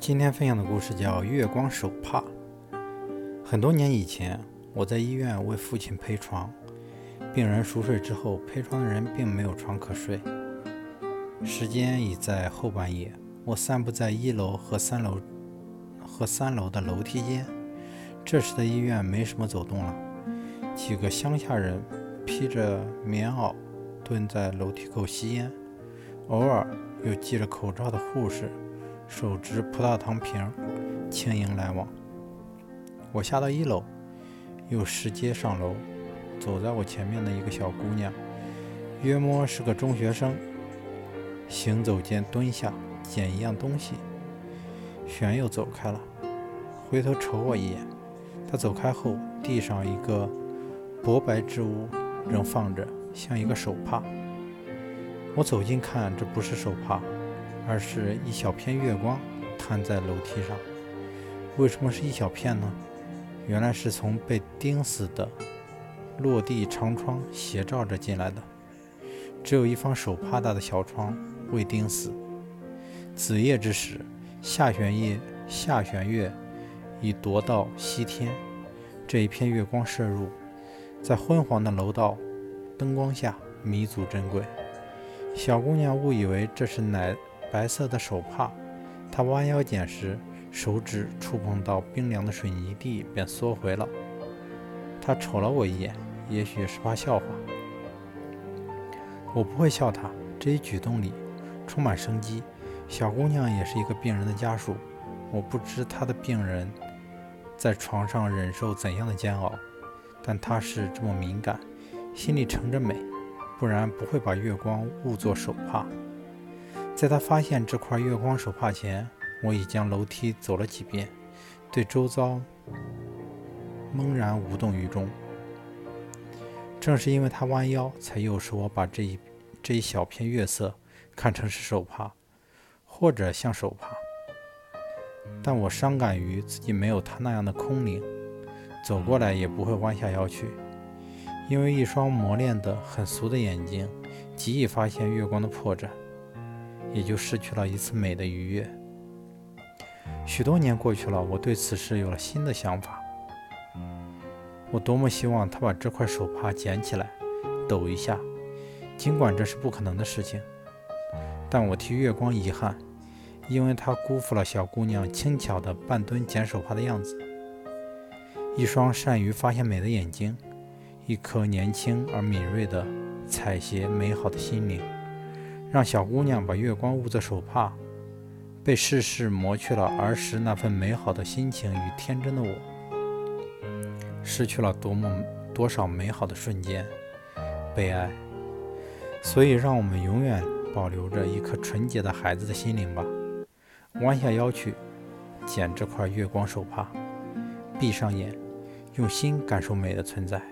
今天分享的故事叫《月光手帕》。很多年以前，我在医院为父亲陪床，病人熟睡之后，陪床的人并没有床可睡。时间已在后半夜，我散步在一楼和三楼和三楼的楼梯间。这时的医院没什么走动了，几个乡下人披着棉袄蹲在楼梯口吸烟，偶尔有系着口罩的护士。手执葡萄糖瓶，轻盈来往。我下到一楼，又拾阶上楼。走在我前面的一个小姑娘，约摸是个中学生。行走间蹲下捡一样东西，旋又走开了。回头瞅我一眼。她走开后，地上一个薄白之物仍放着，像一个手帕。我走近看，这不是手帕。而是一小片月光摊在楼梯上，为什么是一小片呢？原来是从被钉死的落地长窗斜照着进来的，只有一方手帕大的小窗未钉死。子夜之时，下弦夜下弦月已夺到西天，这一片月光射入，在昏黄的楼道灯光下弥足珍贵。小姑娘误以为这是奶。白色的手帕，他弯腰捡时，手指触碰到冰凉的水泥地，便缩回了。他瞅了我一眼，也许是怕笑话。我不会笑他，这一举动里充满生机。小姑娘也是一个病人的家属，我不知她的病人在床上忍受怎样的煎熬，但她是这么敏感，心里盛着美，不然不会把月光误作手帕。在他发现这块月光手帕前，我已将楼梯走了几遍，对周遭懵然无动于衷。正是因为他弯腰，才诱使我把这一这一小片月色看成是手帕，或者像手帕。但我伤感于自己没有他那样的空灵，走过来也不会弯下腰去，因为一双磨练得很俗的眼睛，极易发现月光的破绽。也就失去了一次美的愉悦。许多年过去了，我对此事有了新的想法。我多么希望他把这块手帕捡起来，抖一下，尽管这是不可能的事情。但我替月光遗憾，因为他辜负了小姑娘轻巧的半蹲捡手帕的样子。一双善于发现美的眼睛，一颗年轻而敏锐的采撷美好的心灵。让小姑娘把月光捂着手帕，被世事磨去了儿时那份美好的心情与天真的我，失去了多么多少美好的瞬间，悲哀。所以，让我们永远保留着一颗纯洁的孩子的心灵吧。弯下腰去捡这块月光手帕，闭上眼，用心感受美的存在。